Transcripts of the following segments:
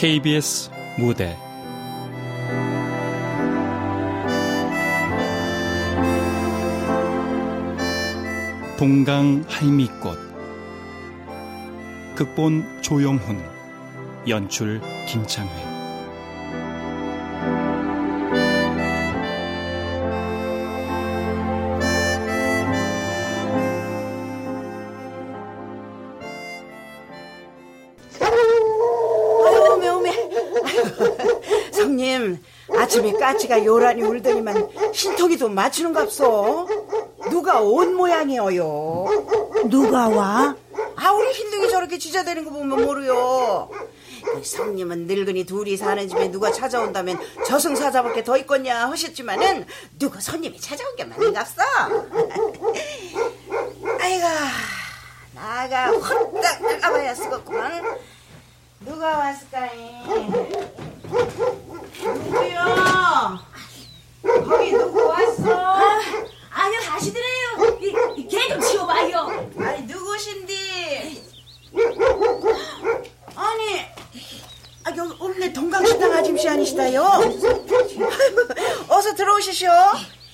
KBS 무대. 동강 할미꽃. 극본 조영훈. 연출 김창회 까치가 요란히 울더니만 신통이도 맞추는갑소. 누가 온 모양이에요. 누가 와? 아, 우리 흰둥이 저렇게 지자대는 거 보면 모르요. 그 성님은 늙은이 둘이 사는 집에 누가 찾아온다면 저승사자밖에 더 있겠냐 하셨지만은 누가 손님이 찾아온 게 맞는갑소. 아이고, 나가 홀딱 나가봐야 쓰겠구만. 누가 왔을까이? 누구요? 거기 누구 왔어? 아니요 다시드래요 걔좀 치워봐요 아니 누구신디? 아니 아, 여기 읍내 동강식당 아줌씨 아니시다요? 어서 들어오시쇼.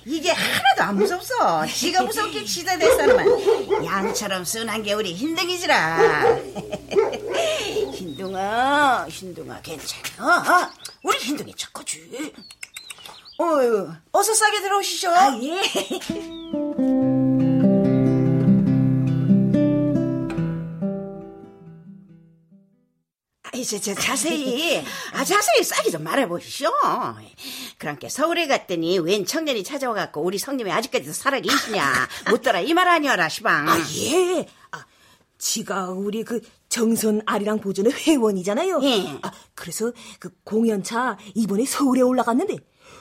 이게 하나도 안 무섭소. 지가 무섭게 기대됐사만 양처럼 순한 게 우리 흰둥이지라. 흰둥아, 흰둥아 괜찮아. 우리 흰둥이 착하지. 어유, 어서 싸게 들어오시쇼. 아, 예. 아, 이제 저 자세히 아 자세히 싸게 좀 말해보시오. 그러니까 서울에 갔더니 웬 청년이 찾아와갖고 우리 성님이 아직까지도 살아 계시냐 묻더라 이 말 아니어라 시방. 아, 예. 아, 지가 우리 그 정선 아리랑 보존의 회원이잖아요. 예. 아, 그래서 그 공연차 이번에 서울에 올라갔는데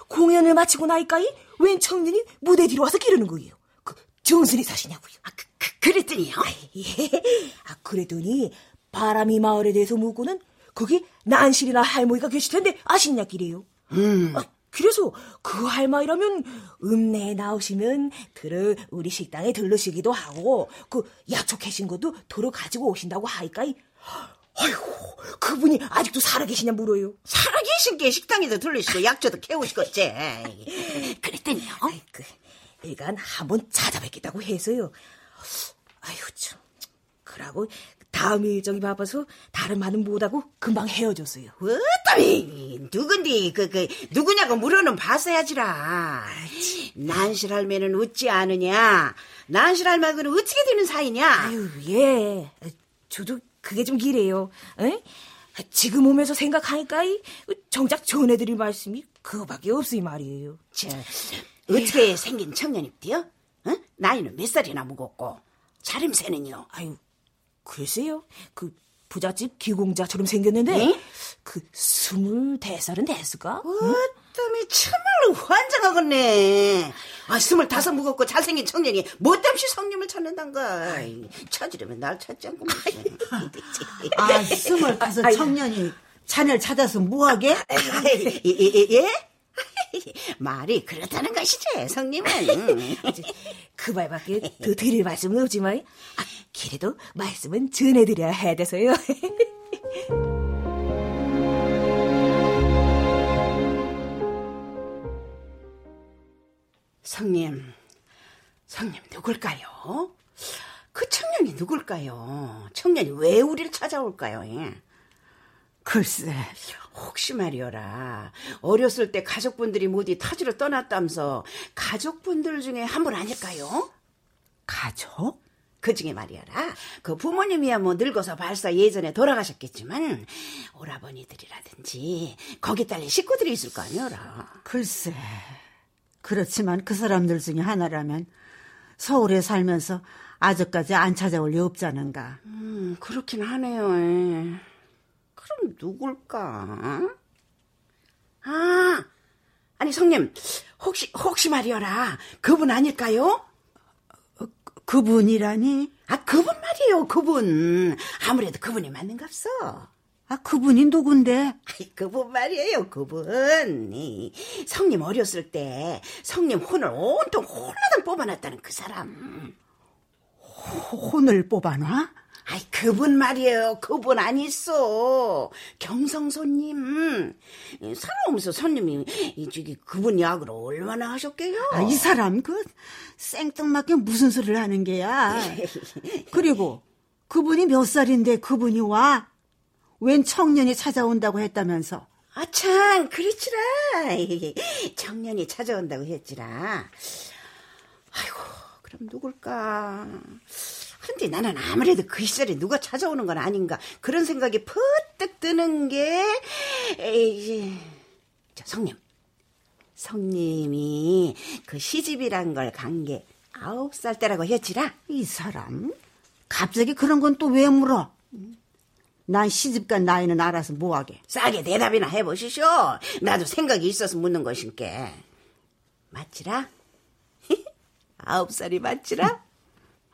공연을 마치고 나니까이 웬 청년이 무대 뒤로 와서 기르는 거예요. 그 정선이 사시냐고요. 아, 그, 그, 그랬더니요. 예. 아, 그랬더니 바람이 마을에 대해서 묻고는 거기 난실이나 할머니가 계실 텐데 아시냐 길이에요. 음. 아, 그래서 그 할머니라면 읍내에 나오시면 들을 우리 식당에 들르시기도 하고 그 약초 캐신 것도 도로 가지고 오신다고 하니까이 아이고 그분이 아직도 살아계시냐 물어요. 살아 계신 게 식당에도 들리시고 약초도 캐오시겠지. 그랬더니요. 아이, 그, 일간 한번 찾아뵙겠다고 해서요. 아유, 참. 그러고 다음 일정이 바빠서 다른 말은 못하고 금방 헤어졌어요. 어따미 누군디 그, 그 누구냐고 물어는 봤어야지라. 난실 할매는 웃지 않으냐? 난실 할매하고는 어떻게 되는 사이냐? 아유, 예. 저도 그게 좀 기래요. 에? 지금 오면서 생각하니까 이 정작 전해드릴 말씀이 그거밖에 없으이 말이에요. 저 어떻게 생긴 청년입디요? 어? 나이는 몇 살이나 먹었고 차림새는요? 아유, 글쎄요. 그 부잣집 기공자처럼 생겼는데 에? 그 스물 대살은 됐을까? 어따미 참말로 환장하겠네. 아, 스물다섯 무겁고 잘생긴 청년이 뭐 땜시 성님을 찾는단가. 찾으려면 날 찾지 않고. 아, 스물다섯 청년이 자네를 찾아서 뭐하게? 예? 예? 예? 말이 그렇다는 것이지, 성님은. 그 말밖에 더 드릴 말씀은 없지만 아, 그래도 말씀은 전해드려야 해 돼서요. 성님, 성님 누굴까요? 그 청년이 누굴까요? 청년이 왜 우리를 찾아올까요? 예? 글쎄, 혹시 말이어라. 어렸을 때 가족분들이 모두 타지로 떠났다면서 가족분들 중에 한 분 아닐까요? 가족? 그 중에 말이어라. 그 부모님이야 뭐 늙어서 발사 예전에 돌아가셨겠지만 오라버니들이라든지 거기 딸린 식구들이 있을 거 아니어라. 글쎄, 그렇지만 그 사람들 중에 하나라면 서울에 살면서 아직까지 안 찾아올 리 없잖은가. 음, 그렇긴 하네요. 예. 그럼 누굴까? 아, 아니 성님, 혹시 혹시 말이어라. 그분 아닐까요? 그분이라니? 아, 그분 말이에요, 그분. 아무래도 그분이 맞는갑서. 아, 그분이 누군데? 아이, 그분 말이에요, 그분. 이, 성님 어렸을 때 성님 혼을 온통 홀라당 뽑아놨다는 그 사람. 혼을 뽑아놔? 아이, 그분 말이에요. 그분 안 있어. 경성 손님. 살아오면서 손님이, 이, 저기, 그분 약을 얼마나 하셨게요? 아, 이 사람 그 생뚱맞게 무슨 소리를 하는 게야. 그리고 그분이 몇 살인데 그분이 와? 웬 청년이 찾아온다고 했다면서. 아, 참, 그렇지라. 청년이 찾아온다고 했지라. 아이고, 그럼 누굴까? 근데 나는 아무래도 그 시절에 누가 찾아오는 건 아닌가. 그런 생각이 퍼뜩 드는 게, 에이, 저 성님. 성님이 그 시집이란 걸 간 게 아홉 살 때라고 했지라. 이 사람? 갑자기 그런 건 또 왜 물어? 난 시집간 나이는 알아서 뭐하게. 싸게 대답이나 해보시쇼. 나도 생각이 있어서 묻는 것인께. 맞지라? 아홉 살이 맞지라?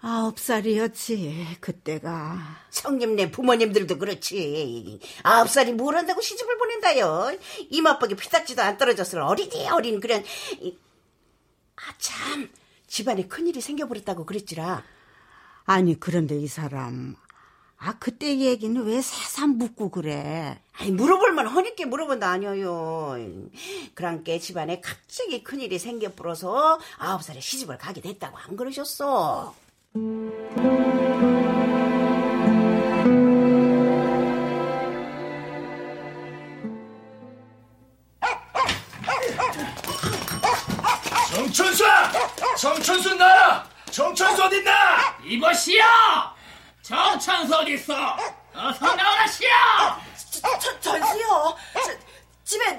아홉 살이었지, 그때가. 성님네 부모님들도 그렇지. 아홉 살이 뭘 한다고 시집을 보낸다요. 이마박에 피딱지도 안 떨어졌을 어리디 어린 그런. 이- 아, 참. 집안에 큰일이 생겨버렸다고 그랬지라. 아니, 그런데 이 사람. 아, 그때 얘기는 왜 새삼 묻고 그래? 아니, 물어볼만 허니께 물어본다 아니에요. 그랑께 집안에 갑자기 큰일이 생겨버려서 아홉 살에 시집을 가게 됐다고 안 그러셨어. 정천수! 정천수 나라! 정천수 어딨나? 이것이요! 정천수 어딨어? 어서 나오라시오! 전수요. 저, 집에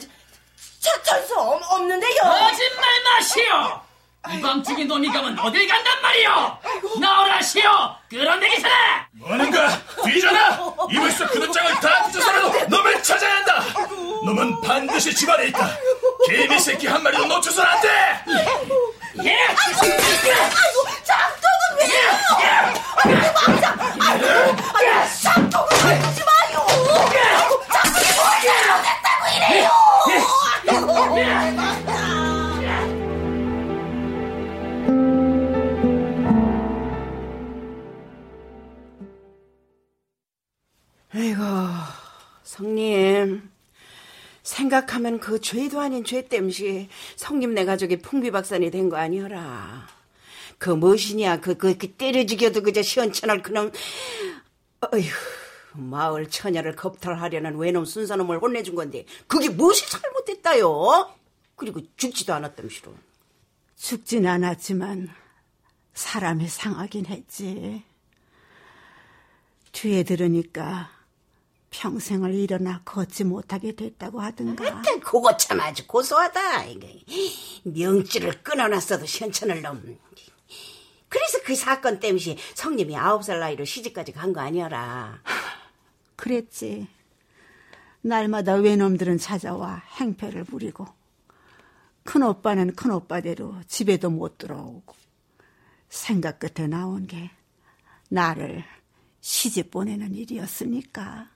저, 전수 없, 없는데요. 거짓말 마시오! 이밤중에 놈이 가면 어딜 간단 말이오! 나오라시오! 끌어내기 전에! 뭐는가? 뒤져라! 이불속 그릇장을 다 뒤져서라도 놈을 찾아야 한다! 놈은 반드시 집안에 있다! 개미 새끼 한 마리도 놓쳐선 안 돼! 예! 아이고, 장독은 왜? 아니, 왕자, 아니, 아니, 장독은 왜 하지 마요. 아이고, 장독이 뭘 잘못했다고 이래요. 아이고, 성님. 생각하면 그 죄도 아닌 죄 땜시 성님네 가족이 풍비박산이 된 거 아니어라. 그 무엇이냐, 그, 그, 그 때려 죽여도 그저 시원찮을 그놈, 어휴, 마을 처녀를 겁탈하려는 외놈 순사놈을 혼내준 건데, 그게 무엇이 잘못됐다요? 그리고 죽지도 않았담시로. 죽진 않았지만 사람이 상하긴 했지. 뒤에 들으니까 평생을 일어나 걷지 못하게 됐다고 하던가. 하여튼 그거 참 아주 고소하다. 명줄을 끊어놨어도 시원찮을 놈. 그래서 그 사건 때문에 성님이 아홉 살 나이로 시집까지 간 거 아니어라. 그랬지. 날마다 외놈들은 찾아와 행패를 부리고 큰 오빠는 큰 오빠대로 집에도 못 들어오고 생각 끝에 나온 게 나를 시집 보내는 일이었으니까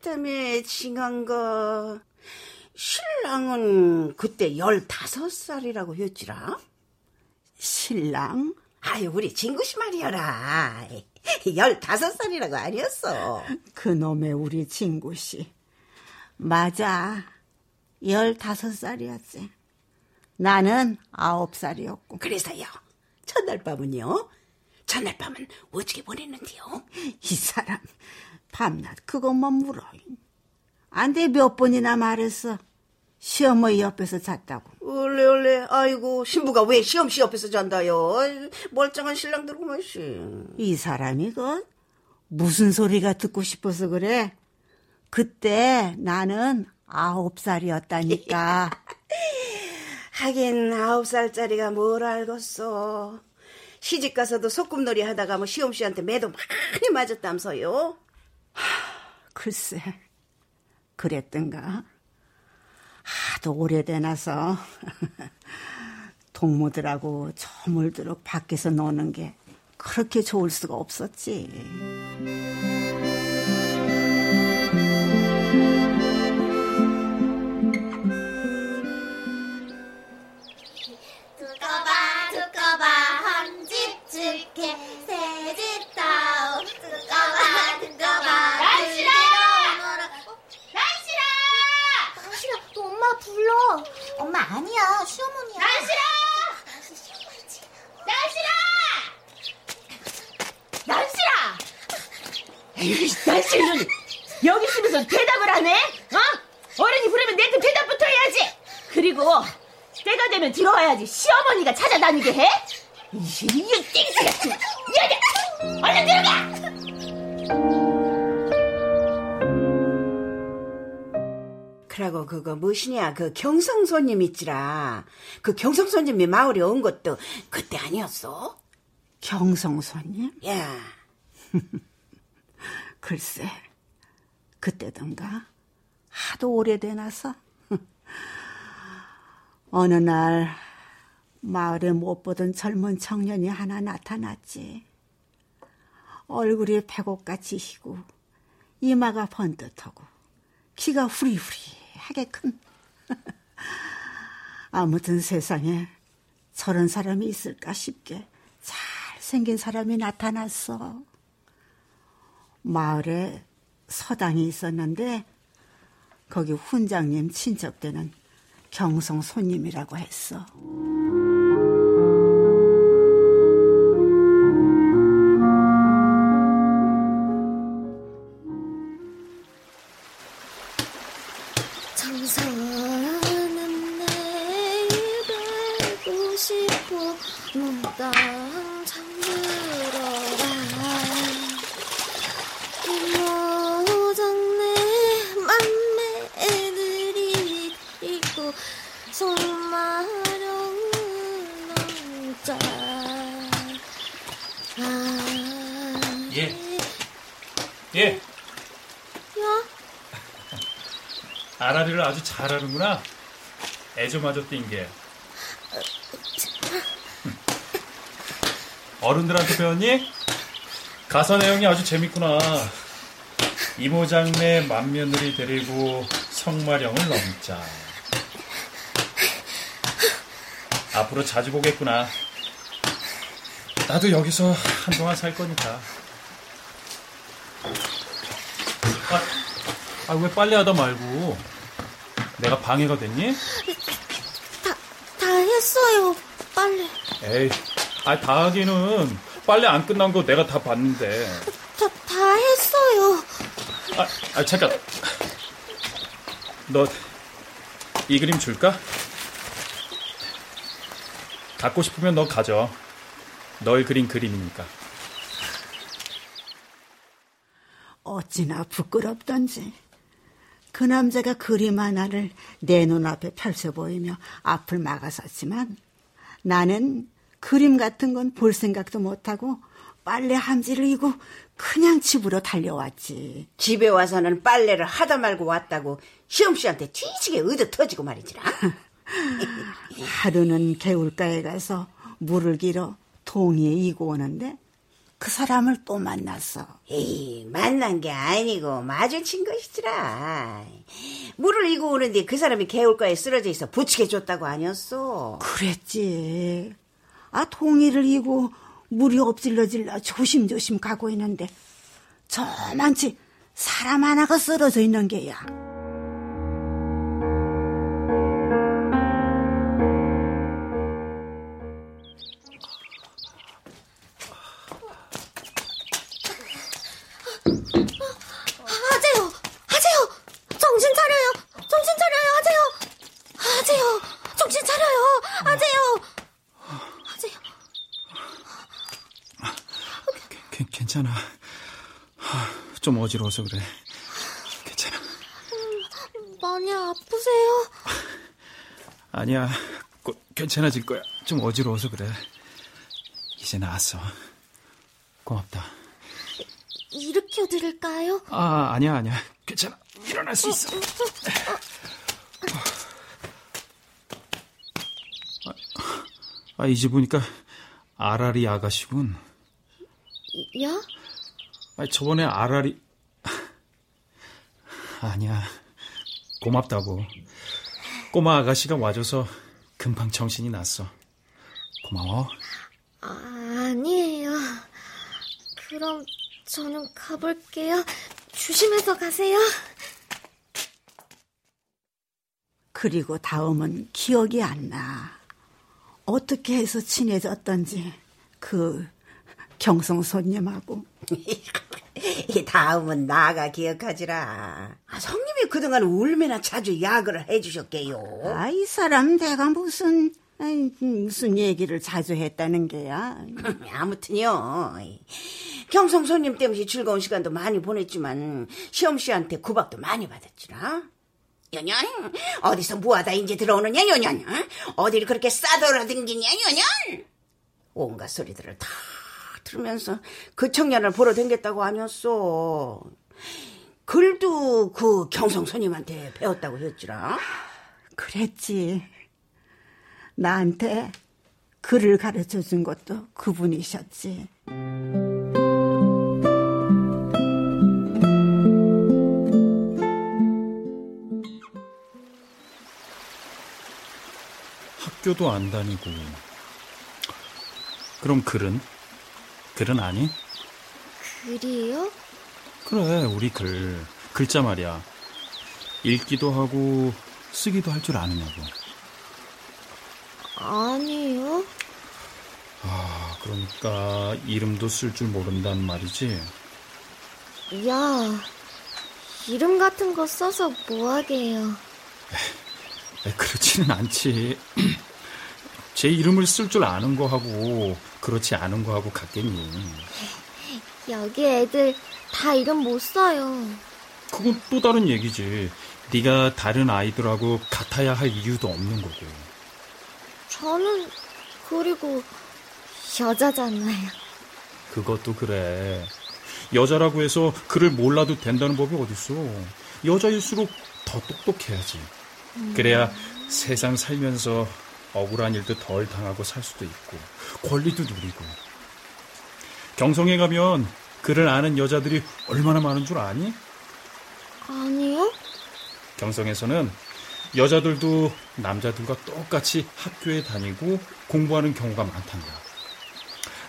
때문에 징한 거. 신랑은 그때 열다섯 살이라고 했지라. 신랑 아유, 우리 진구씨 말이여라. 열다섯 살이라고 아니었어. 그놈의 우리 친구씨 맞아 열다섯 살이었지 나는 아홉 살이었고 그래서요. 첫날 밤은요. 첫날 밤은 어떻게 보냈는데요? 이 사람 밤낮 그것만 물어. 안돼 몇 번이나 말했어. 시어머니 옆에서 잤다고. 원래 원래 아이고 신부가 왜 시험씨 옆에서 잔다요? 멀쩡한 신랑들구만 씨. 이 사람이 그 무슨 소리가 듣고 싶어서 그래? 그때 나는 아홉 살이었다니까. 하긴 아홉 살짜리가 뭘 알겠어. 시집 가서도 소꿉놀이 하다가 뭐 시험씨한테 매도 많이 맞았다면서요? 글쎄, 그랬던가. 하도 오래되나서 동무들하고 저물도록 밖에서 노는 게 그렇게 좋을 수가 없었지. 두꺼봐 두꺼봐 헌집 줄게 엄마 아니야 시어머니야. 날씨라! 날씨라! 날씨라! 에이, 날씨는 여기 있으면서 대답을 하네? 어? 어른이 부르면 내한테 대답부터 해야지. 그리고 때가 되면 들어와야지 시어머니가 찾아다니게 해? 이, 이 띵스 같은 여자! 얼른 들어가! 그러고 그거 무엇이냐 그 경성 손님 있지라 그 경성 손님이 마을에 온 것도 그때 아니었어? 경성 손님? 야 글쎄, 그때던가 하도 오래되나서 어느 날 마을에 못 보던 젊은 청년이 하나 나타났지. 얼굴이 백옥같이 희고 이마가 번듯하고 키가 후리후리 하게 큰. 아무튼 세상에 저런 사람이 있을까 싶게 잘생긴 사람이 나타났어. 마을에 서당이 있었는데 거기 훈장님 친척 되는 경성 손님이라고 했어. 애좀아줘 띵게. 어른들한테 배웠니? 가사 내용이 아주 재밌구나. 이모장내 맏며느리 데리고 성마령을 넘자. 앞으로 자주 보겠구나. 나도 여기서 한동안 살 거니까. 아, 아, 왜 빨래하다 말고 내가 방해가 됐니? 했어요 빨리 에이, 아, 다 하기는 빨래 안 끝난 거 내가 다 봤는데. 다, 다 했어요 아, 아 잠깐. 너 이 그림 줄까? 갖고 싶으면 너 가져. 널 그린 그림이니까. 어찌나 부끄럽던지. 그 남자가 그림 하나를 내 눈앞에 펼쳐 보이며 앞을 막아섰지만 나는 그림 같은 건 볼 생각도 못하고 빨래 함지를 이고 그냥 집으로 달려왔지. 집에 와서는 빨래를 하다 말고 왔다고 시험씨한테 뒤지게 의도 터지고 말이지라 하루는 개울가에 가서 물을 길어 동이에 이고 오는데 그 사람을 또 만났어. 에이 만난 게 아니고 마주친 것이지라 물을 이고 오는데 그 사람이 개울가에 쓰러져 있어 부치게 줬다고 아니었어 그랬지. 아, 동이를 이고 물이 엎질러질러 조심조심 가고 있는데 저만치 사람 하나가 쓰러져 있는 게야. 괜- 괜찮아. 하, 좀 어지러워서 그래. 괜찮아. 많이 아프세요? 아니야. 곧 괜찮아질 거야. 좀 어지러워서 그래. 이제 나았어. 고맙다. 일으켜 드릴까요? 아, 아니야, 아니야. 괜찮아. 일어날 수 있어. 아, 이제 보니까 아라리 아가씨군. 야? 아, 저번에 아라리 아니야. 고맙다고. 꼬마 아가씨가 와줘서 금방 정신이 났어. 고마워. 아니에요. 그럼 저는 가볼게요. 조심해서 가세요. 그리고 다음은 기억이 안 나. 어떻게 해서 친해졌던지 그 경성 손님하고. 이 다음은 나가 기억하지라. 아, 성님이 그동안 얼마나 자주 야근을 해주셨게요. 아, 이 사람 내가 무슨 아이, 무슨 얘기를 자주 했다는 게야. 아무튼요. 경성 손님 때문에 즐거운 시간도 많이 보냈지만 시험 씨한테 구박도 많이 받았지라. 연연 어디서 뭐하다 이제 들어오느냐 연연 어디를 그렇게 싸돌아댕기냐 연연 온갖 소리들을 다 들으면서 그 청년을 보러 댕겼다고 아니었어 글도 그 경성 손님한테 배웠다고 했지라 그랬지 나한테 글을 가르쳐 준 것도 그분이셨지 학교도 안 다니고. 그럼 글은? 글은 아니? 글이요? 그래, 우리 글. 글자 말이야. 읽기도 하고 쓰기도 할 줄 아느냐고. 아니요. 아, 그러니까 이름도 쓸 줄 모른단 말이지. 야, 이름 같은 거 써서 뭐하게요. 에, 그렇지는 않지. 제 이름을 쓸 줄 아는 거하고 그렇지 않은 거하고 같겠니? 여기 애들 다 이름 못 써요. 그건 또 다른 얘기지. 네가 다른 아이들하고 같아야 할 이유도 없는 거고. 저는 그리고 여자잖아요. 그것도 그래. 여자라고 해서 글을 몰라도 된다는 법이 어딨어. 여자일수록 더 똑똑해야지. 그래야 세상 살면서 억울한 일도 덜 당하고 살 수도 있고 권리도 누리고. 경성에 가면 글을 아는 여자들이 얼마나 많은 줄 아니? 아니요? 경성에서는 여자들도 남자들과 똑같이 학교에 다니고 공부하는 경우가 많단다.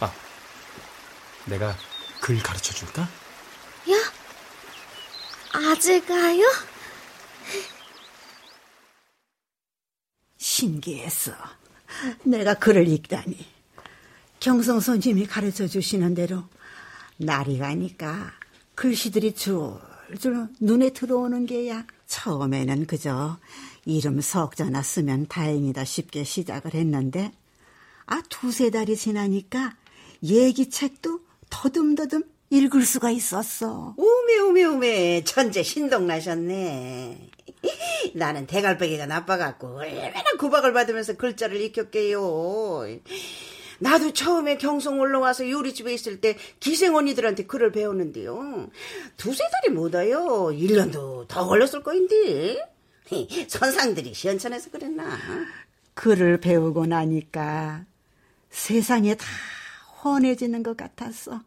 아, 내가 글 가르쳐 줄까? 야, 아직 가요? 신기했어. 내가 글을 읽다니. 경성 손님이 가르쳐 주시는 대로 날이 가니까 글씨들이 줄줄 눈에 들어오는 게야. 처음에는 그저 이름 석자나 쓰면 다행이다 싶게 시작을 했는데 아 두세 달이 지나니까 얘기책도 더듬더듬 읽을 수가 있었어. 오메 오메 오메 천재 신동 나셨네. 나는 대갈배기가 나빠갖고 얼마나 구박을 받으면서 글자를 익혔게요. 나도 처음에 경성 올라와서 요리집에 있을 때 기생 언니들한테 글을 배웠는데요. 두세 달이 못 와요. 1년도 더 걸렸을 거인데. 선상들이 시원찮아서 그랬나. 글을 배우고 나니까 세상에 다 훤해지는 것 같았어.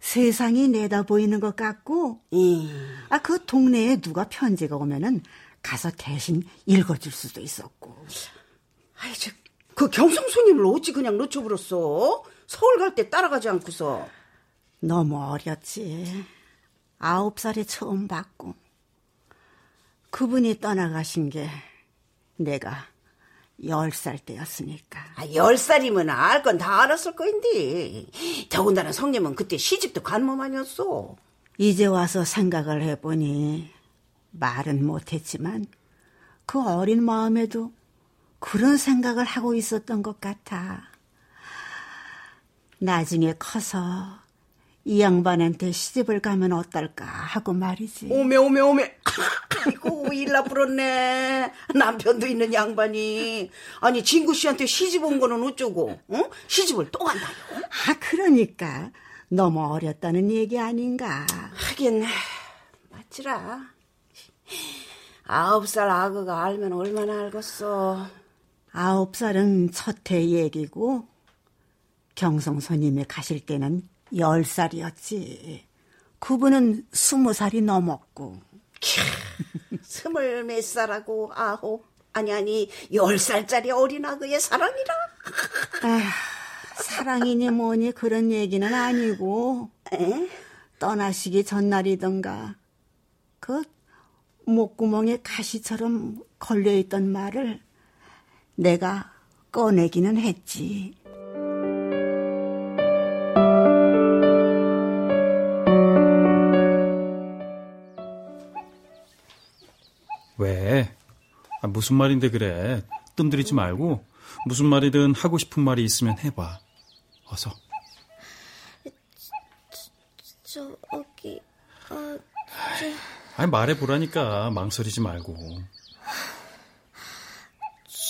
세상이 내다 보이는 것 같고, 음. 아, 그 동네에 누가 편지가 오면은 가서 대신 읽어줄 수도 있었고. 아이, 저, 그 경성 손님을 어찌 그냥 놓쳐버렸어? 서울 갈 때 따라가지 않고서. 너무 어렸지. 아홉 살에 처음 봤고. 그분이 떠나가신 게 내가 열 살 때였으니까. 아, 열 살이면 알 건 다 알았을 거인데. 더군다나 성님은 그때 시집도 간몸 아니었어. 이제 와서 생각을 해보니 말은 못했지만 그 어린 마음에도 그런 생각을 하고 있었던 것 같아. 나중에 커서 이 양반한테 시집을 가면 어떨까 하고 말이지. 오메 오메 오메. 아이고 일나 불었네. 남편도 있는 양반이. 아니 진구 씨한테 시집 온 거는 어쩌고? 응? 시집을 또 간다요? 아 그러니까 너무 어렸다는 얘기 아닌가. 하긴 맞지라. 아홉 살 아그가 알면 얼마나 알겠어. 아홉 살은 첫해 얘기고 경성 손님이 가실 때는 열 살이었지. 그분은 스무 살이 넘었고. 스물 몇 살하고 아홉 아니 아니 열 살짜리 어린 아그의 사랑이라. 사랑이니 뭐니 그런 얘기는 아니고 에? 떠나시기 전날이던가 그 목구멍에 가시처럼 걸려있던 말을 내가 꺼내기는 했지. 왜? 아, 무슨 말인데 그래? 뜸들이지 말고 무슨 말이든 하고 싶은 말이 있으면 해봐. 어서. 저, 저기, 아, 저... 아니 말해보라니까 망설이지 말고.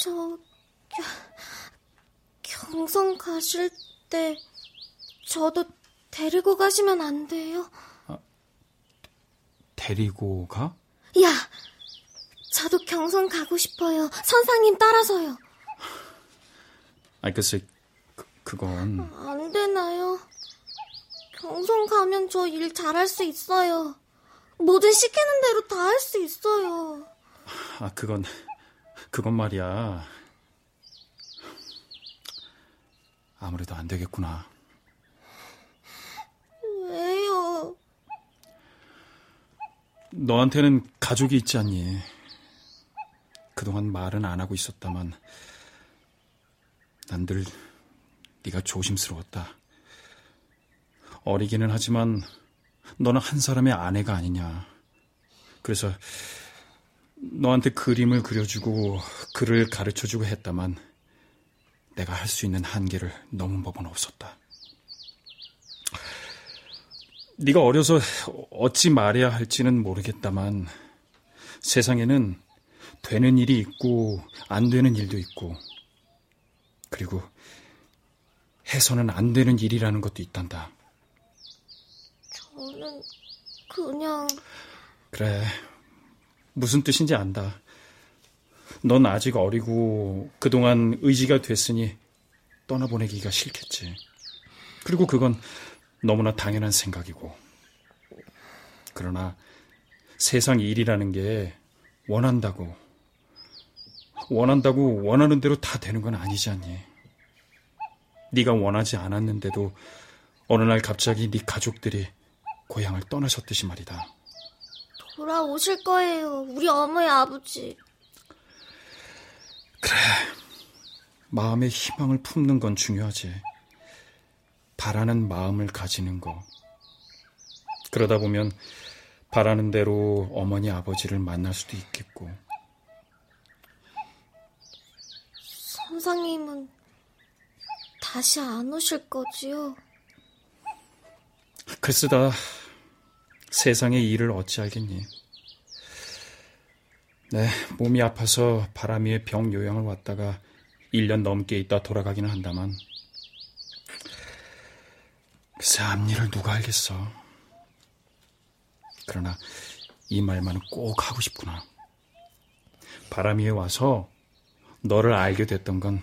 저, 경성 가실 때 저도 데리고 가시면 안 돼요? 아, 데리고 가? 야, 저도 경성 가고 싶어요. 선상님 따라서요. 아, 글쎄, 그, 그건. 안 되나요? 경성 가면 저 일 잘할 수 있어요. 뭐든 시키는 대로 다 할 수 있어요. 아, 그건, 그건 말이야. 아무래도 안 되겠구나. 왜요? 너한테는 가족이 있지 않니? 그동안 말은 안 하고 있었다만 난늘 네가 조심스러웠다. 어리기는 하지만 너는 한 사람의 아내가 아니냐. 그래서 너한테 그림을 그려주고 글을 가르쳐주고 했다만 내가 할 수 있는 한계를 넘은 법은 없었다. 네가 어려서 어찌 말해야 할지는 모르겠다만 세상에는 되는 일이 있고 안 되는 일도 있고 그리고 해서는 안 되는 일이라는 것도 있단다. 저는 그냥 그래 무슨 뜻인지 안다. 넌 아직 어리고 그동안 의지가 됐으니 떠나보내기가 싫겠지. 그리고 그건 너무나 당연한 생각이고. 그러나 세상 일이라는 게 원한다고 원한다고 원하는 대로 다 되는 건 아니지 않니? 네가 원하지 않았는데도 어느 날 갑자기 네 가족들이 고향을 떠나셨듯이 말이다. 돌아오실 거예요. 우리 어머니 아버지. 그래. 마음에 희망을 품는 건 중요하지. 바라는 마음을 가지는 거. 그러다 보면 바라는 대로 어머니 아버지를 만날 수도 있겠고. 선상님은 다시 안 오실 거지요? 글쎄다. 세상의 일을 어찌 알겠니? 네, 몸이 아파서 바람 위에 병 요양을 왔다가 1년 넘게 있다 돌아가기는 한다만 글쎄 앞일을 누가 알겠어. 그러나 이 말만은 꼭 하고 싶구나. 바람 위에 와서 너를 알게 됐던 건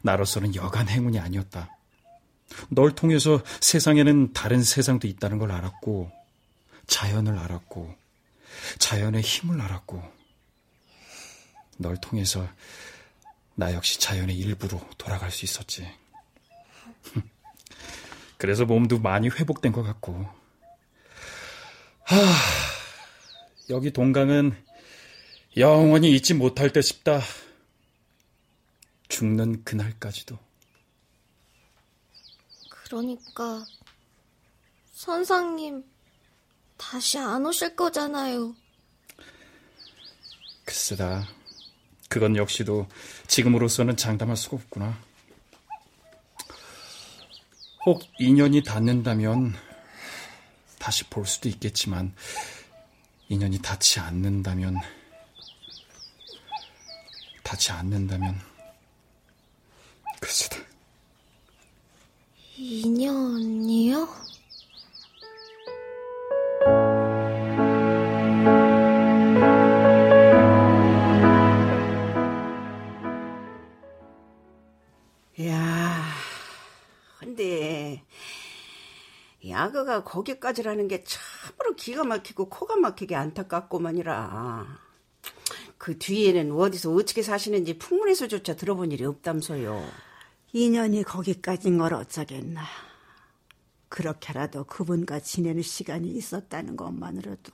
나로서는 여간 행운이 아니었다. 널 통해서 세상에는 다른 세상도 있다는 걸 알았고, 자연을 알았고, 자연의 힘을 알았고, 널 통해서 나 역시 자연의 일부로 돌아갈 수 있었지. 그래서 몸도 많이 회복된 것 같고. 하, 여기 동강은 영원히 잊지 못할 듯 싶다. 죽는 그날까지도. 그러니까 선상님 다시 안 오실 거잖아요. 글쎄다. 그건 역시도 지금으로서는 장담할 수가 없구나. 혹 인연이 닿는다면 다시 볼 수도 있겠지만 인연이 닿지 않는다면 닿지 않는다면 글쎄다. 인연이요? 야, 근데 야그가 거기까지라는 게 참으로 기가 막히고 코가 막히게 안타깝고만이라. 그 뒤에는 어디서 어떻게 사시는지 풍문에서조차 들어본 일이 없담소요. 인연이 거기까지인 걸 어쩌겠나. 그렇게라도 그분과 지내는 시간이 있었다는 것만으로도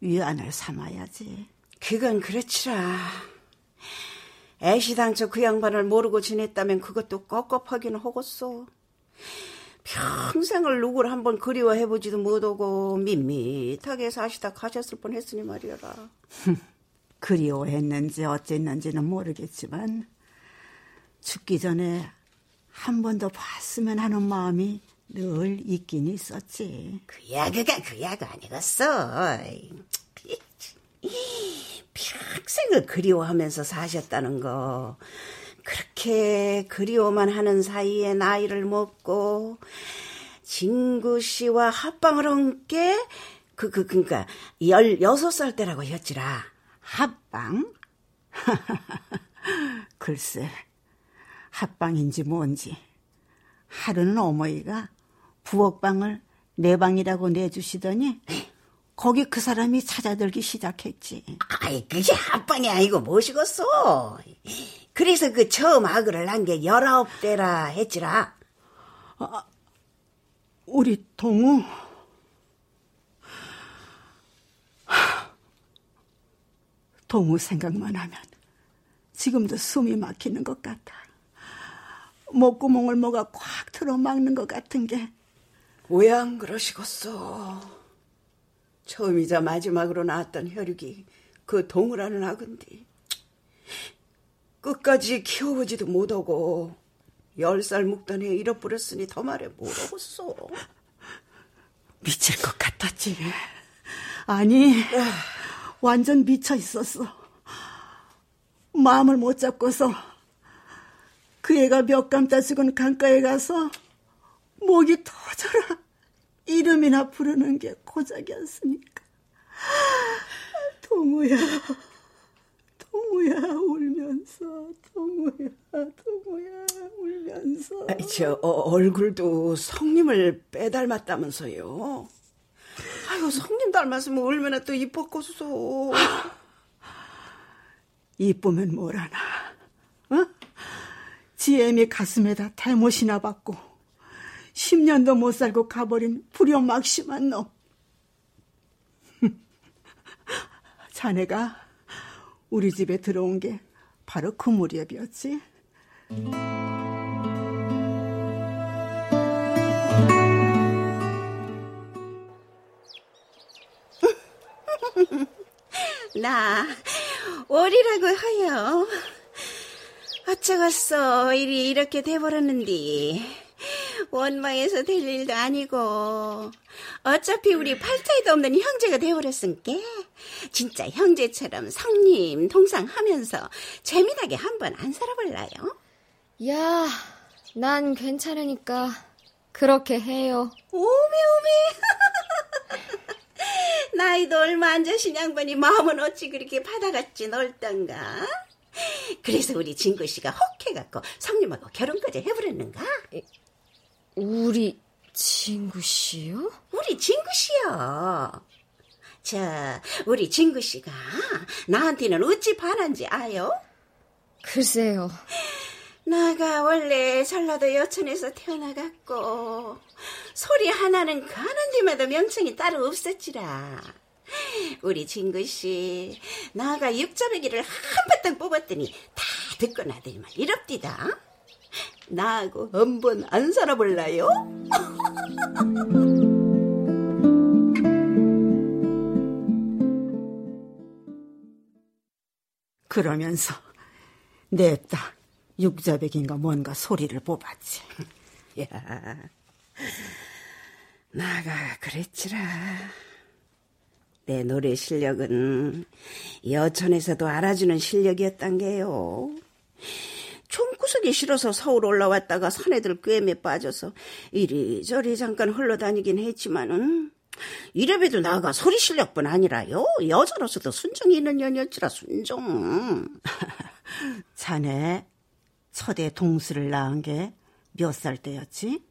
위안을 삼아야지. 그건 그렇지라. 애시당초 그 양반을 모르고 지냈다면 그것도 꺾겁하기는 하겠소. 평생을 누구를 한번 그리워해보지도 못하고 밋밋하게 사시다 가셨을 뻔했으니 말이어라. 그리워했는지 어쨌는지는 모르겠지만 죽기 전에 한 번 더 봤으면 하는 마음이 늘 있긴 있었지. 그 야 그가 그 야그 아니겠어. 평생을 그리워하면서 사셨다는 거. 그렇게 그리워만 하는 사이에 나이를 먹고 진구 씨와 합방을 한 게 그, 그, 그니까, 16살 때라고 했지라. 합방? 글쎄, 합방인지 뭔지. 하루는 어머니가 부엌방을 내 방이라고 내주시더니 거기 그 사람이 찾아들기 시작했지. 아이, 그게 합방이 아니고 무엇이겠어. 그래서 그 처음 아그를 난게 열아홉 대라 했지라. 아, 우리 동우. 동우 생각만 하면 지금도 숨이 막히는 것 같아. 목구멍을 뭐가 꽉 틀어막는 것 같은 게. 왜 안 그러시겠어? 처음이자 마지막으로 낳았던 혈육이 그 동우라는 아근디. 끝까지 키워보지도 못하고 열 살 묵던 애 잃어버렸으니 더 말해 뭐라겠어. 미칠 것 같았지. 아니, 완전 미쳐 있었어. 마음을 못 잡고서 그 애가 몇 감자 죽은 강가에 가서 목이 터져라 이름이나 부르는 게 고작이었으니까. 동우야, 동우야 울면서, 동우야, 동우야 울면서. 아이, 저 어, 얼굴도 성님을 빼닮았다면서요. 아유 성님 닮았으면 얼마나 또 이뻤겠어. 이쁘면 뭘하나, 어? 지엠이 가슴에다 대못이나 받고 10년도 못 살고 가버린 불효막심한 놈. 자네가 우리 집에 들어온 게 바로 그 무렵이었지. 나 월이라고 하여. 어쩌겠어 일이 이렇게 돼버렸는디. 원망해서 될 일도 아니고 어차피 우리 팔자에도 없는 형제가 돼버렸으니까 진짜 형제처럼 성님 동상하면서 재미나게 한번 안 살아볼라요? 야, 난 괜찮으니까 그렇게 해요. 오메 오메 나이도 얼마 안 되신 양반이 마음은 어찌 그렇게 바다같이 넓던가? 그래서 우리 진구 씨가 혹해갖고 성님하고 결혼까지 해버렸는가? 우리 진구 씨요? 우리 진구 씨요. 자, 우리 진구 씨가 나한테는 어찌 반한지 아요? 글쎄요. 나가 원래 전라도 여천에서 태어나갔고 소리 하나는 가는 데마다 명칭이 따로 없었지라. 우리 진구 씨, 나가 육자배기를 한바탕 뽑았더니 다 듣고 나더니만 이럽디다. 나하고 한번 안 살아볼라요? 그러면서 냅다 육자백인가 뭔가 소리를 뽑았지. 야, 나가 그랬지라. 내 노래 실력은 여천에서도 알아주는 실력이었단 게요. 총구석이 싫어서 서울 올라왔다가 사내들 꿰매 빠져서 이리저리 잠깐 흘러다니긴 했지만은 이래봬도 나가 소리 실력뿐 아니라요. 여자로서도 순정이 있는 년이었지라 순정. 자네 첫애 동수를 낳은 게 몇 살 때였지?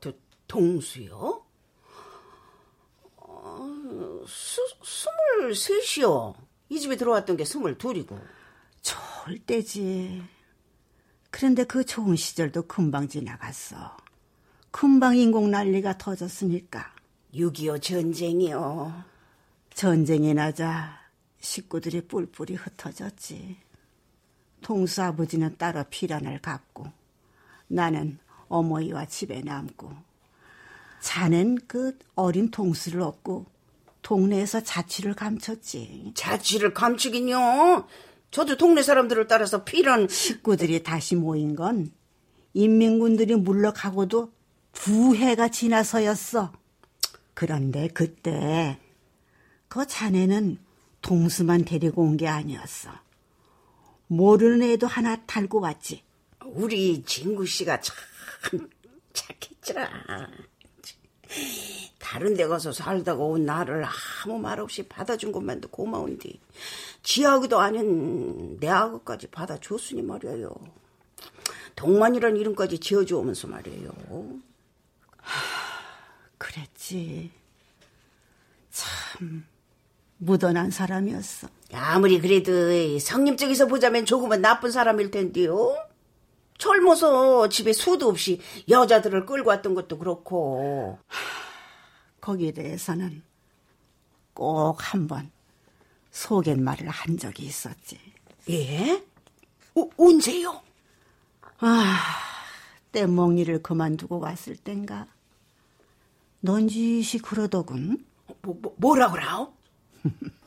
도, 동수요? 어, 스, 스물셋이요. 이 집에 들어왔던 게 스물둘이고. 때지. 그런데 그 좋은 시절도 금방 지나갔어. 금방 인공 난리가 터졌으니까. 6.25 전쟁이요. 전쟁이 나자 식구들이 뿔뿔이 흩어졌지. 동수 아버지는 따로 피란을 갖고 나는 어머니와 집에 남고 자넨 그 어린 동수를 얻고 동네에서 자취를 감췄지. 자취를 감추긴요. 저도 동네 사람들을 따라서 피란 식구들이 다시 모인 건 인민군들이 물러가고도 두 해가 지나서였어. 그런데 그때 그 자네는 동수만 데리고 온 게 아니었어. 모르는 애도 하나 달고 왔지. 우리 진구 씨가 참 착했더라. 다른 데 가서 살다가 온 나를 아무 말 없이 받아준 것만도 고마운데 지하고도 아닌 내 아그까지 받아줬으니 말이에요. 동만이란 이름까지 지어주오면서 말이에요. 그랬지. 참 무던한 사람이었어. 아무리 그래도 성님 쪽에서 보자면 조금은 나쁜 사람일 텐데요. 젊어서 집에 수도 없이 여자들을 끌고 왔던 것도 그렇고. 거기에 대해서는 꼭 한번 소갯말을 한 적이 있었지. 예? 어, 언제요? 아, 떼먹니를 그만두고 왔을 땐가. 넌지시 그러더군. 뭐, 뭐, 뭐라 그러오?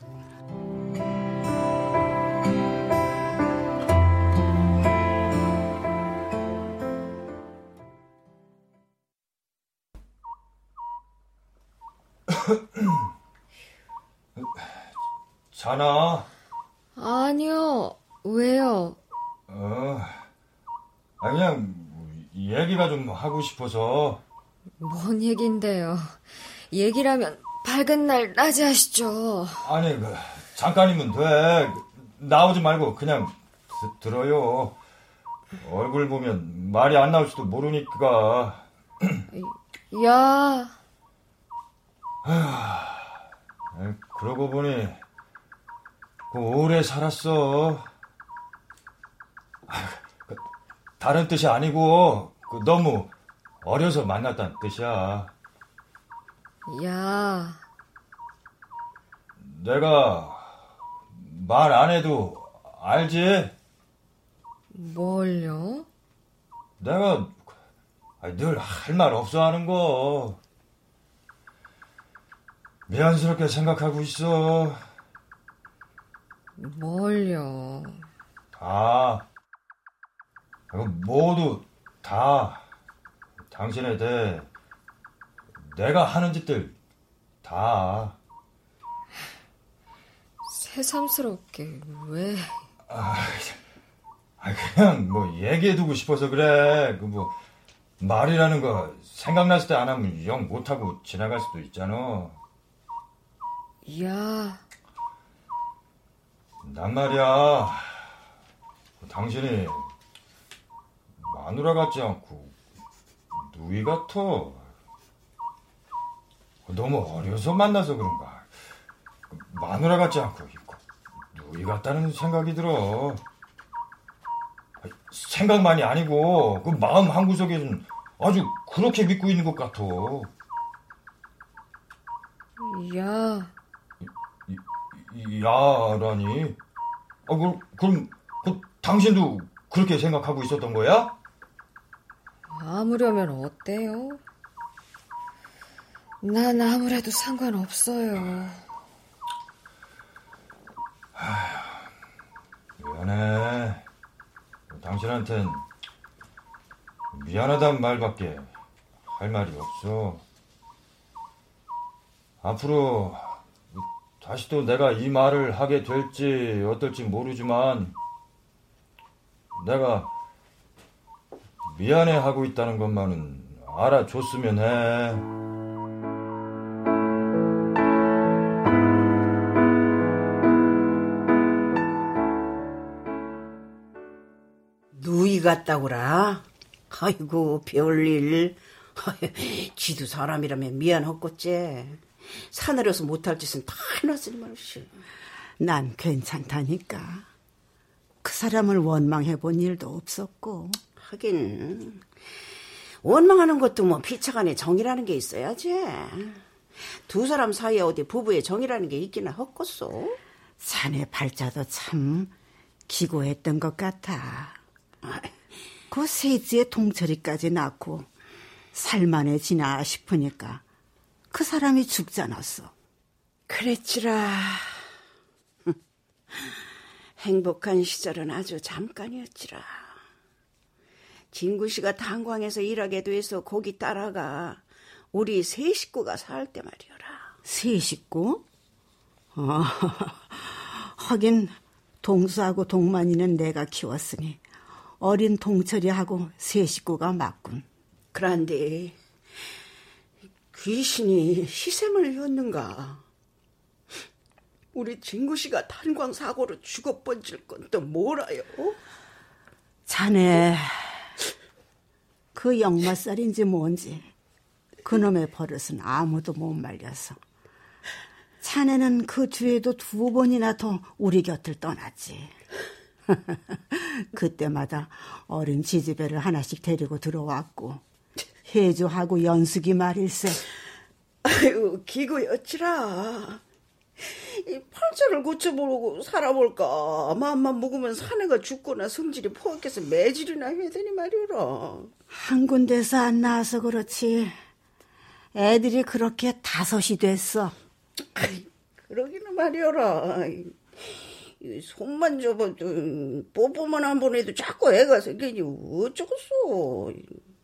자나? 아니요. 왜요? 어, 아 그냥 얘기가 좀 하고 싶어서. 뭔 얘긴데요? 얘기라면 밝은 날 낮에 하시죠. 아니 그 잠깐이면 돼. 나오지 말고 그냥 드, 들어요. 얼굴 보면 말이 안 나올 수도 모르니까. 야. 그러고 보니 그 오래 살았어. 그 다른 뜻이 아니고 그 너무 어려서 만났다는 뜻이야. 야. 내가 말 안 해도 알지? 뭘요? 내가 늘 할 말 없어 하는 거. 미안스럽게 생각하고 있어. 뭘요? 다. 모두 다. 당신에 대해 내가 하는 짓들 다. 새삼스럽게 왜? 아, 그냥 뭐 얘기해두고 싶어서 그래. 그 뭐 말이라는 거 생각났을 때 안 하면 영 못하고 지나갈 수도 있잖아. 야. 난 말이야. 당신이 마누라 같지 않고 누이 같아. 너무 어려서 만나서 그런가. 마누라 같지 않고 누이 같다는 생각이 들어. 생각만이 아니고 그 마음 한 구석에는 아주 그렇게 믿고 있는 것 같아. 야. 야라니? 아, 그, 그럼 그, 당신도 그렇게 생각하고 있었던 거야? 아무려면 어때요? 난 아무래도 상관없어요. 미안해. 당신한텐 미안하단 말밖에 할 말이 없어. 앞으로 다시 또 내가 이 말을 하게 될지 어떨지 모르지만 내가 미안해 하고 있다는 것만은 알아줬으면 해. 누이 같다고라. 아이고 별일. 지도 사람이라면 미안했겠지. 사내려서 못할 짓은 다 해놨으니 말이지. 난 괜찮다니까. 그 사람을 원망해 본 일도 없었고. 하긴 원망하는 것도 뭐 피차간에 정이라는 게 있어야지. 두 사람 사이에 어디 부부의 정이라는 게 있기나 헛것소. 자네 발자도 참 기고했던 것 같아. 그 세지의 동철이까지 낳고 살만해지나 싶으니까 그 사람이 죽지 않았어. 그랬지라. 행복한 시절은 아주 잠깐이었지라. 진구 씨가 탄광에서 일하게 돼서 거기 따라가 우리 세 식구가 살 때 말이오라. 세 식구? 어, 하긴 동수하고 동만이는 내가 키웠으니 어린 동철이하고 세 식구가 맞군. 그런데 귀신이 희생을 했는가? 우리 진구 씨가 탄광 사고로 죽어 번질 건 또 뭐라요? 자네 그 역마살인지 뭔지 그놈의 버릇은 아무도 못 말려서 자네는 그 뒤에도 두 번이나 더 우리 곁을 떠났지. 그때마다 어린 지지배를 하나씩 데리고 들어왔고 해주하고 연숙이 말일세. 아유 기구였지라. 이 팔자를 고쳐보고 살아볼까. 마음만 먹으면 사내가 죽거나 성질이 포악해서 매질이나 해야 되니 말이오라. 한 군데서 안 나와서 그렇지. 애들이 그렇게 다섯이 됐어. 아이, 그러기는 말이오라. 손만 접어도 뽀뽀만 한 번 해도 자꾸 애가 생기니 어쩌겠어.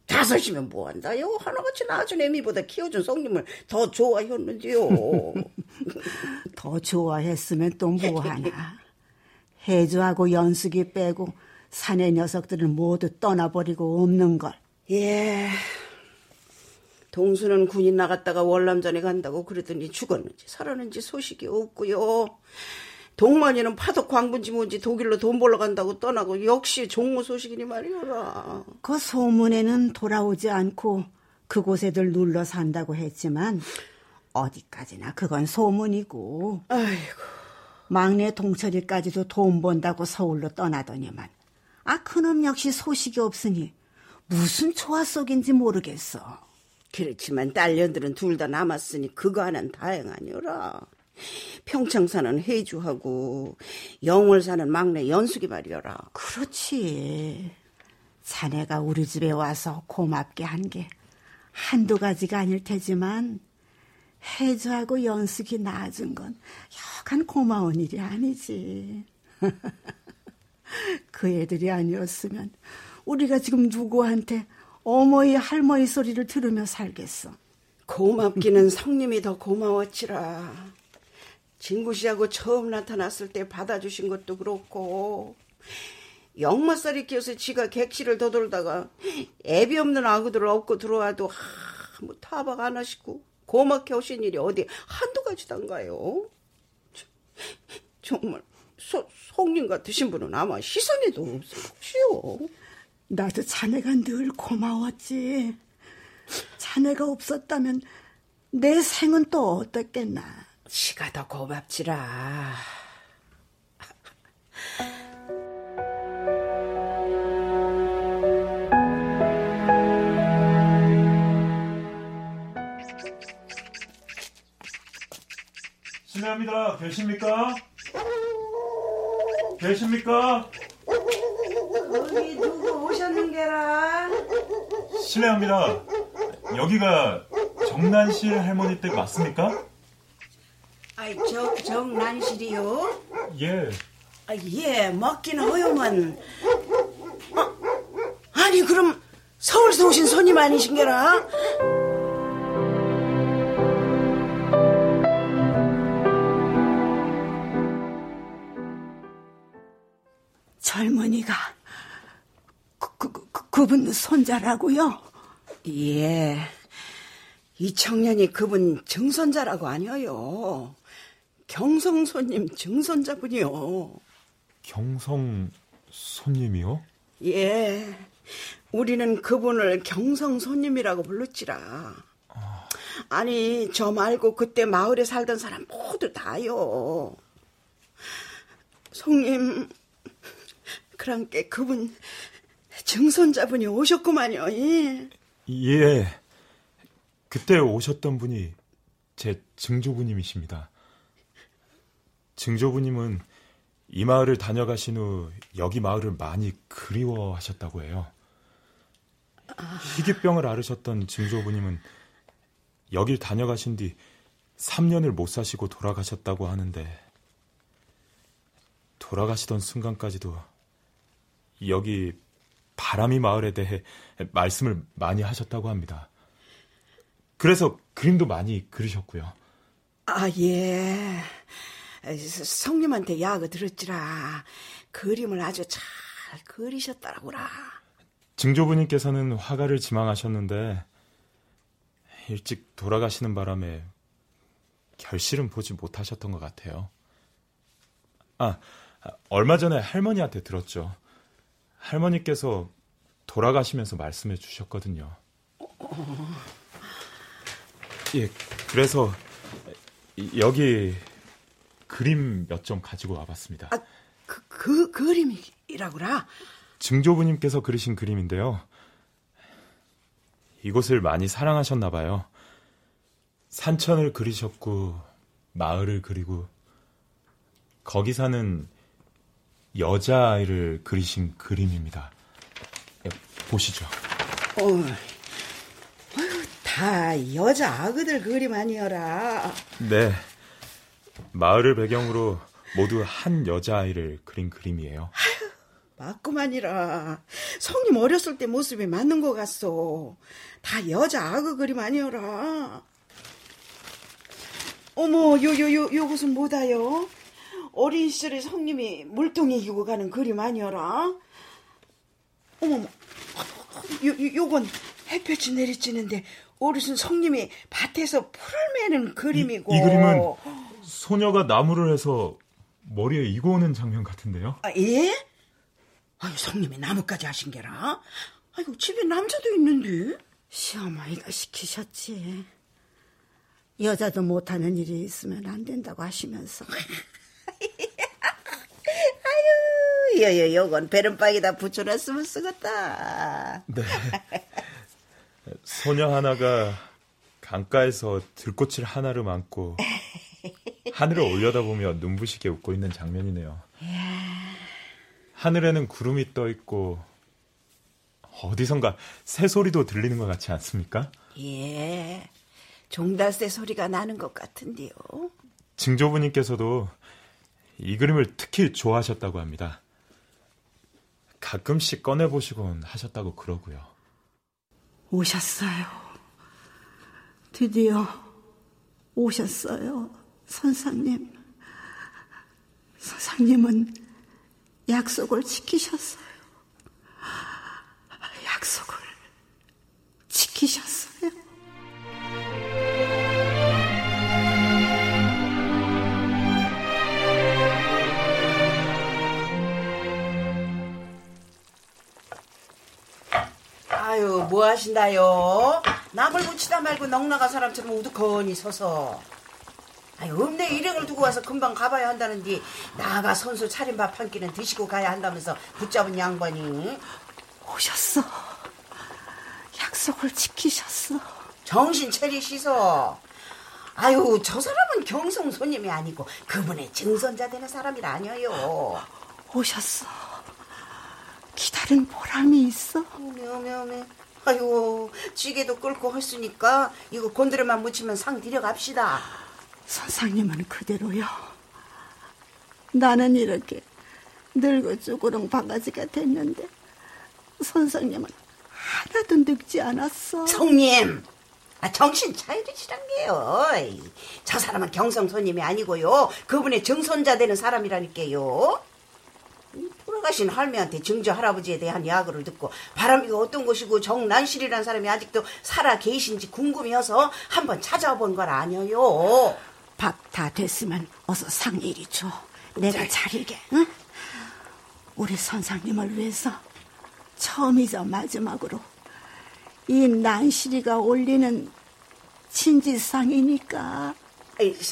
다섯이면 뭐한다요? 하나같이 낳아준 애미보다 키워준 성님을 더 좋아했는데요. 더 좋아했으면 또 뭐하나. 해주하고 연숙이 빼고 사내 녀석들을 모두 떠나버리고 없는 걸. 예. 동수는 군인 나갔다가 월남전에 간다고 그러더니 죽었는지 살았는지 소식이 없고요. 동만이는 파독 광분지 뭔지 독일로 돈 벌러 간다고 떠나고 역시 종무 소식이니 말이오라. 그 소문에는 돌아오지 않고 그곳에 들 눌러 산다고 했지만 어디까지나 그건 소문이고. 아이고. 막내 동철이까지도 돈 번다고 서울로 떠나더니만. 아 그놈 역시 소식이 없으니 무슨 초화 속인지 모르겠어. 그렇지만 딸년들은 둘 다 남았으니 그거 하나는 다행하니라. 평창 사는 해주하고 영월 사는 막내 연숙이 말이여라. 그렇지. 자네가 우리 집에 와서 고맙게 한 게 한두 가지가 아닐 테지만 해주하고 연숙이 낳아준 건 여간 고마운 일이 아니지. 그 애들이 아니었으면 우리가 지금 누구한테 어머니 할머니 소리를 들으며 살겠어. 고맙기는 성님이 더 고마웠지라. 진구 씨하고 처음 나타났을 때 받아주신 것도 그렇고 영마살이 끼어서 지가 객실을 더돌다가 애비 없는 아구들을 업고 들어와도 아무 타박 안 하시고 고맙게 오신 일이 어디 한두 가지단가요? 정말 소, 성님 같으신 분은 아마 시선에도 것이요. 나도 자네가 늘 고마웠지. 자네가 없었다면 내 생은 또 어떻겠나. 시가 더 고맙지라. 실례합니다. 계십니까? 계십니까? 여기 누구 오셨는게라? 실례합니다. 여기가 정난실 할머니 댁 맞습니까? 아이, 저, 정난실이요? 예. 아, 예, 먹긴 허용은. 어? 아니, 그럼 서울서 오신 손님 아니신게라? 젊은이가 그, 그, 그, 그분 손자라고요? 예. 이 청년이 그분 증손자라고 아니어요. 경성 손님 증손자분이요. 경성 손님이요? 예. 우리는 그분을 경성 손님이라고 불렀지라. 아니, 저 말고 그때 마을에 살던 사람 모두 다요. 송님, 그랑께 그분 증손자분이 오셨구만요. 예. 예. 그때 오셨던 분이 제 증조부님이십니다. 증조부님은 이 마을을 다녀가신 후 여기 마을을 많이 그리워하셨다고 해요. 희귀병을 앓으셨던 증조부님은 여길 다녀가신 뒤 3년을 못 사시고 돌아가셨다고 하는데 돌아가시던 순간까지도 여기 바람이 마을에 대해 말씀을 많이 하셨다고 합니다. 그래서 그림도 많이 그리셨고요. 아, 예. 성님한테 야가 들었지라. 그림을 아주 잘 그리셨더라고라. 증조부님께서는 화가를 지망하셨는데 일찍 돌아가시는 바람에 결실은 보지 못하셨던 것 같아요. 아, 얼마 전에 할머니한테 들었죠. 할머니께서 돌아가시면서 말씀해 주셨거든요. 예, 그래서 여기 그림 몇 점 가지고 와봤습니다. 아, 그, 그 그림이라고라? 증조부님께서 그리신 그림인데요. 이곳을 많이 사랑하셨나 봐요. 산천을 그리셨고 마을을 그리고 거기 사는 여자아이를 그리신 그림입니다. 예, 보시죠. 어, 다 여자 아그들 그림 아니여라. 네. 마을을 배경으로 모두 한 여자아이를 그린 그림이에요. 아유, 맞구만이라. 성님 어렸을 때 모습이 맞는 것 같소. 다 여자 아그 그림 아니여라. 어머, 요, 요, 요, 요것은 뭐다요? 어린 시절에 성님이 물동이 이고 가는 그림 아니여라? 어머머, 요, 요, 요건 햇볕이 내리쬐는데 어르신 성님이 밭에서 풀을 매는 그림이고. 이, 이 그림은 소녀가 나무를 해서 머리에 이고 오는 장면 같은데요? 아, 예? 아유, 성님이 나무까지 하신 게라? 아이고, 집에 남자도 있는데? 시어머니가 시키셨지. 여자도 못하는 일이 있으면 안 된다고 하시면서. 아유, 여여, 요건 베른박에다 붙여놨으면 쓰겠다. 네. 소녀 하나가 강가에서 들꽃을 하나를 안고 하늘을 올려다보며 눈부시게 웃고 있는 장면이네요. 하늘에는 구름이 떠 있고 어디선가 새 소리도 들리는 것 같지 않습니까? 예, 종달새 소리가 나는 것 같은데요. 증조부님께서도 이 그림을 특히 좋아하셨다고 합니다. 가끔씩 꺼내보시곤 하셨다고 그러고요. 오셨어요. 드디어 오셨어요. 선상님. 선상님은 약속을 지키셨어요. 약속을 지키셨어요. 아유, 뭐 하신다요? 남을 붙이다 말고 넉나간 사람처럼 우두커니 서서. 아유, 읍내 일행을 두고 와서 금방 가봐야 한다는데 나가 선수 차린 밥 한 끼는 드시고 가야 한다면서 붙잡은 양반이 오셨어. 약속을 지키셨어. 정신 차리시소. 아유, 저 사람은 경성 손님이 아니고 그분의 증손자 되는 사람이 아니에요. 오셨어. 기다린 보람이 있어. 어메. 아유, 찌개도 끓고 했으니까 이거 곤드레만 묻히면 상 들여갑시다. 선상님은 그대로요. 나는 이렇게 늙어 쭈그렁 바가지가 됐는데 선상님은 하나도 늙지 않았어. 성님, 아, 정신 차리시란 게요. 저 사람은 경성 손님이 아니고요. 그분의 증손자 되는 사람이라니까요. 돌아가신 할매한테 증조 할아버지에 대한 야구를 듣고 바람이가 어떤 곳이고 정난실이라는 사람이 아직도 살아 계신지 궁금해서 한번 찾아와 본걸 아니에요. 밥 다 됐으면 어서 상일이 줘. 내가 차리게. 응? 우리 선상님을 위해서 처음이자 마지막으로 이 난실이가 올리는 진지상이니까.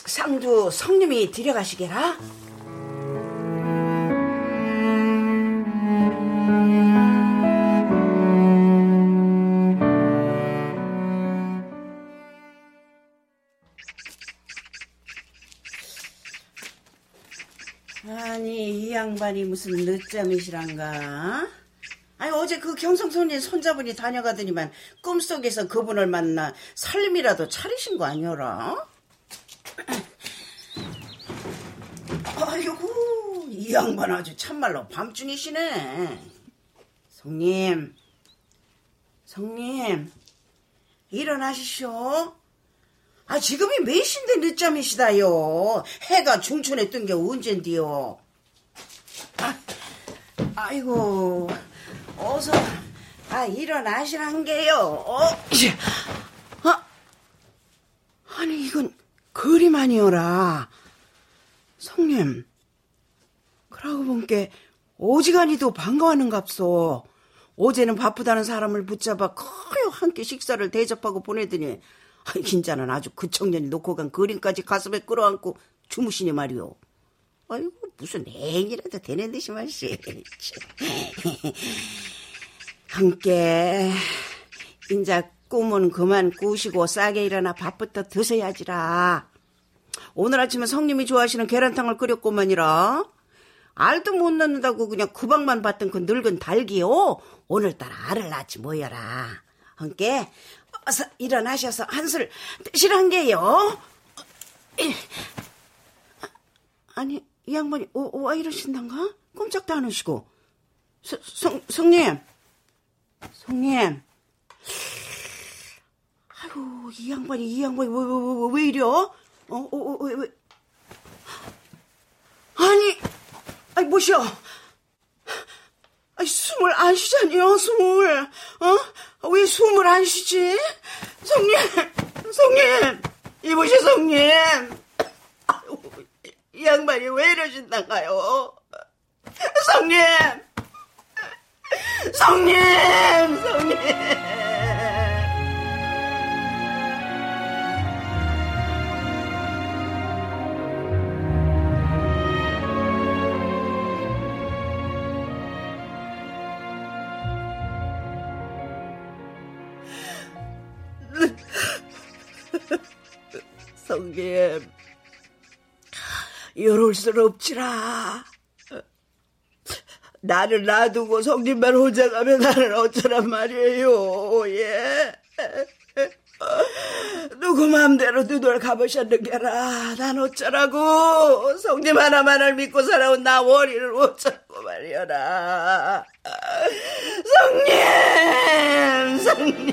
상도 성님이 들여가시게라. 양반이 무슨 늦잠이시란가? 아니 어제 그 경성손님 손자분이 다녀가더니만 꿈속에서 그분을 만나 살림이라도 차리신 거 아니어라? 아이고 이 양반 아주 참말로 밤중이시네. 성님, 성님 일어나시쇼. 아 지금이 몇 시인데 늦잠이시다요. 해가 중천에 뜬 게 언젠디요. 아, 아이고 어서 아 일어나시란 게요. 어? 아, 아니 이건 그림 아니어라. 성님, 그러고 본게 오지간히도 반가워하는갑소. 어제는 바쁘다는 사람을 붙잡아 커요 함께 식사를 대접하고 보내더니 긴자는 아주 그 청년이 놓고 간 그림까지 가슴에 끌어안고 주무시니 말이오. 아이고 무슨 애인이라도 되는 듯이 말씨. 함께 인자 꿈은 그만 꾸시고 싸게 일어나 밥부터 드셔야지라. 오늘 아침에 성님이 좋아하시는 계란탕을 끓였고만이라. 알도 못 넣는다고 그냥 구박만 받던 그 늙은 닭이요. 오늘따라 알을 낳지 뭐여라. 함께 어서 일어나셔서 한술 드시란 게요. 아니 이 양반이 오, 오, 와 이러신단가? 꼼짝도 안 하시고. 서, 성, 성님. 성님. 아유, 이 양반이, 이 양반이, 왜, 왜, 왜, 왜 이려? 어, 어, 어, 왜, 왜. 아니, 아니, 뭐시여. 아니, 숨을 안 쉬잖니요, 숨을. 어? 왜 숨을 안 쉬지? 성님, 성님, 이보시 성님. 이 양반이 왜 이러신단가요? 성님! 성님! 성님! 성님, 이럴 순 없지라. 나를 놔두고 성님만 혼자 가면 나는 어쩌란 말이에요, 예. 누구 마음대로 누돌 가보셨는 게라. 난 어쩌라고. 성님 하나만을 믿고 살아온 나 원리를 어쩌고 말이여라. 성님! 성님!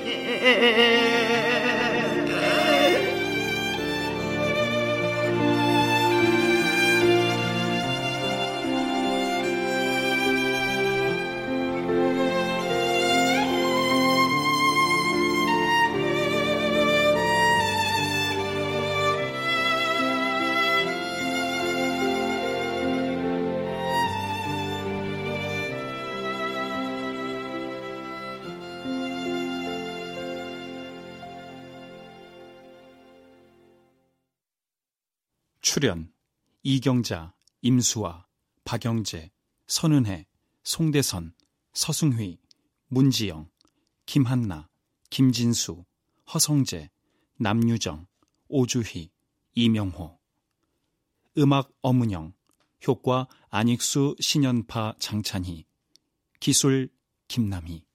출연 이경자, 임수아, 박영재, 선은혜, 송대선, 서승휘, 문지영, 김한나, 김진수, 허성재, 남유정, 오주희, 이명호. 음악 어문영 효과 안익수, 신연파, 장찬희. 기술 김남희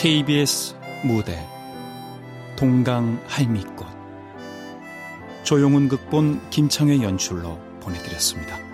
KBS 무대 동강 할미꽃 조용훈 극본 김창회 연출로 보내드렸습니다.